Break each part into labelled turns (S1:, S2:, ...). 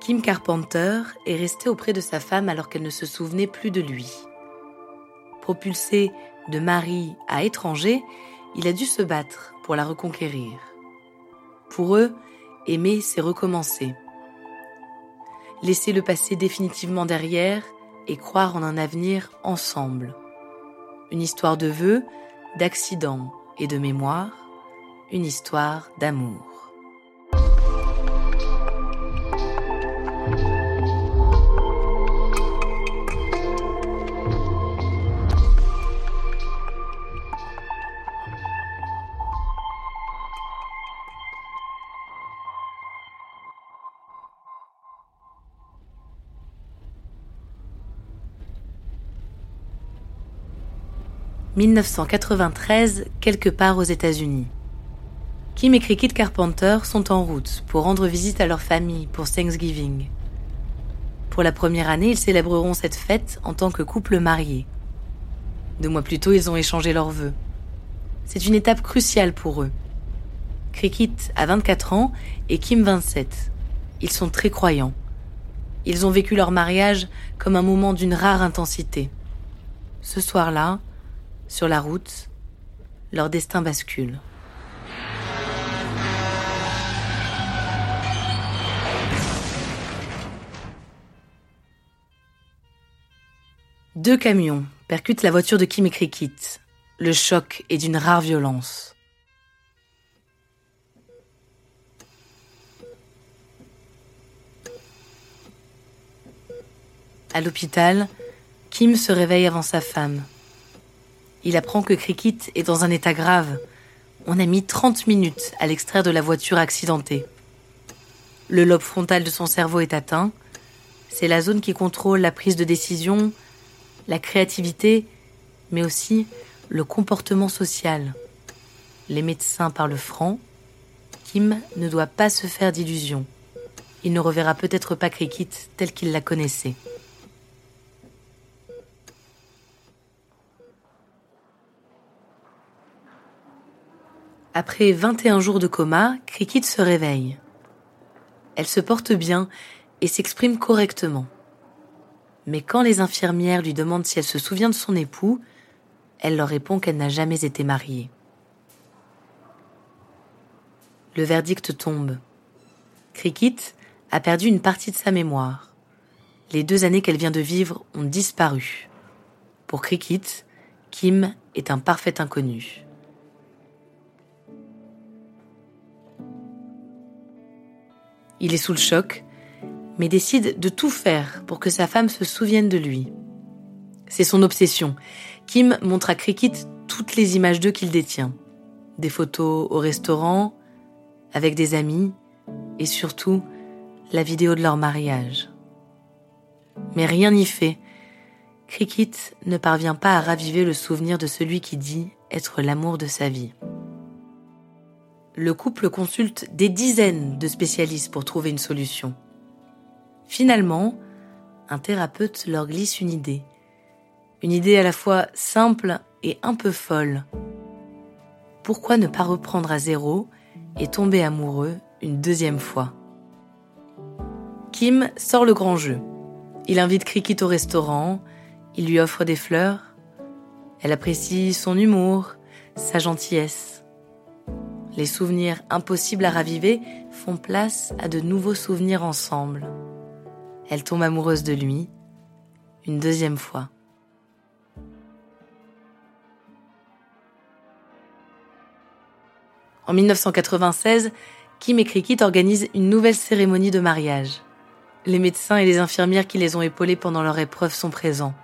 S1: Kim Carpenter est resté auprès de sa femme alors qu'elle ne se souvenait plus de lui. Propulsé de mari à étranger, il a dû se battre pour la reconquérir. Pour eux, aimer, c'est recommencer. Laisser le passé définitivement derrière et croire en un avenir ensemble. Une histoire de vœux, d'accidents et de mémoire, une histoire d'amour. 1993, quelque part aux États-Unis. Kim et Cricket Carpenter sont en route pour rendre visite à leur famille pour Thanksgiving. Pour la première année, ils célébreront cette fête en tant que couple marié. Deux mois plus tôt, ils ont échangé leurs vœux. C'est une étape cruciale pour eux. Cricket a 24 ans et Kim 27. Ils sont très croyants. Ils ont vécu leur mariage comme un moment d'une rare intensité. Ce soir-là, sur la route, leur destin bascule. Deux camions percutent la voiture de Kim et Cricket. Le choc est d'une rare violence. À l'hôpital, Kim se réveille avant sa femme. Il apprend que Cricket est dans un état grave. On a mis 30 minutes à l'extraire de la voiture accidentée. Le lobe frontal de son cerveau est atteint. C'est la zone qui contrôle la prise de décision, la créativité, mais aussi le comportement social. Les médecins parlent franc. Kim ne doit pas se faire d'illusions. Il ne reverra peut-être pas Cricket tel qu'il la connaissait. Après 21 jours de coma, Cricket se réveille. Elle se porte bien et s'exprime correctement. Mais quand les infirmières lui demandent si elle se souvient de son époux, elle leur répond qu'elle n'a jamais été mariée. Le verdict tombe. Cricket a perdu une partie de sa mémoire. Les deux années qu'elle vient de vivre ont disparu. Pour Cricket, Kim est un parfait inconnu. Il est sous le choc, mais décide de tout faire pour que sa femme se souvienne de lui. C'est son obsession. Kim montre à Cricket toutes les images d'eux qu'il détient. Des photos au restaurant, avec des amis, et surtout la vidéo de leur mariage. Mais rien n'y fait. Cricket ne parvient pas à raviver le souvenir de celui qui dit être l'amour de sa vie le couple consulte des dizaines de spécialistes pour trouver une solution. Finalement, un thérapeute leur glisse une idée. Une idée à la fois simple et un peu folle. Pourquoi ne pas reprendre à zéro et tomber amoureux une deuxième fois? Kim sort le grand jeu. Il invite Cricket au restaurant, il lui offre des fleurs. Elle apprécie son humour, sa gentillesse. Les souvenirs impossibles à raviver font place à de nouveaux souvenirs ensemble. Elle tombe amoureuse de lui, une deuxième fois. En 1996, Kim et Cricket organisent une nouvelle cérémonie de mariage. Les médecins et les infirmières qui les ont épaulés pendant leur épreuve sont présents.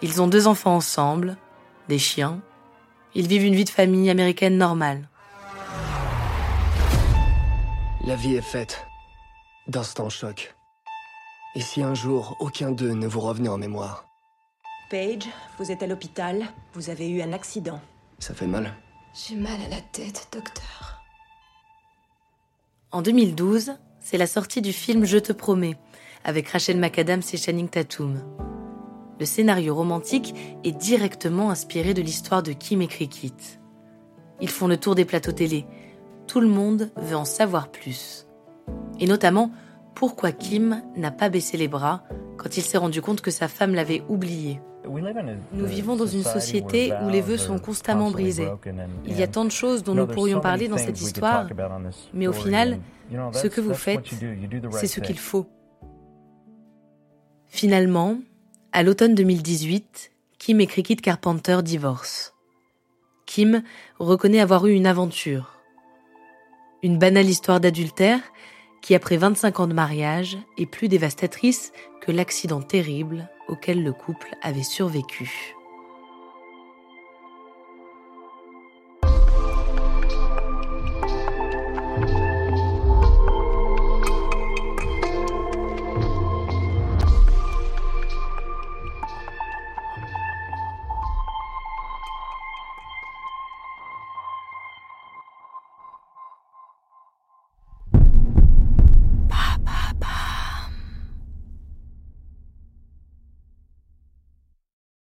S1: Ils ont deux enfants ensemble, des chiens. Ils vivent une vie de famille américaine normale.
S2: La vie est faite d'instants choc. Et si un jour aucun d'eux ne vous revenait en mémoire?
S3: Paige, vous êtes à l'hôpital. Vous avez eu un accident.
S2: Ça fait mal?
S4: J'ai mal à la tête, docteur.
S1: En 2012, c'est la sortie du film Je te promets, avec Rachel McAdams et Channing Tatum. Le scénario romantique est directement inspiré de l'histoire de Kim et Cricket. Ils font le tour des plateaux télé. Tout le monde veut en savoir plus. Et notamment, pourquoi Kim n'a pas baissé les bras quand il s'est rendu compte que sa femme l'avait oublié. Nous vivons dans une société où les vœux sont constamment brisés. Il y a tant de choses dont nous pourrions parler dans cette histoire, mais au final, ce que vous faites, c'est ce qu'il faut. Finalement, à l'automne 2018, Kim et Cricket Carpenter divorcent. Kim reconnaît avoir eu une aventure. Une banale histoire d'adultère qui, après 25 ans de mariage, est plus dévastatrice que l'accident terrible auquel le couple avait survécu.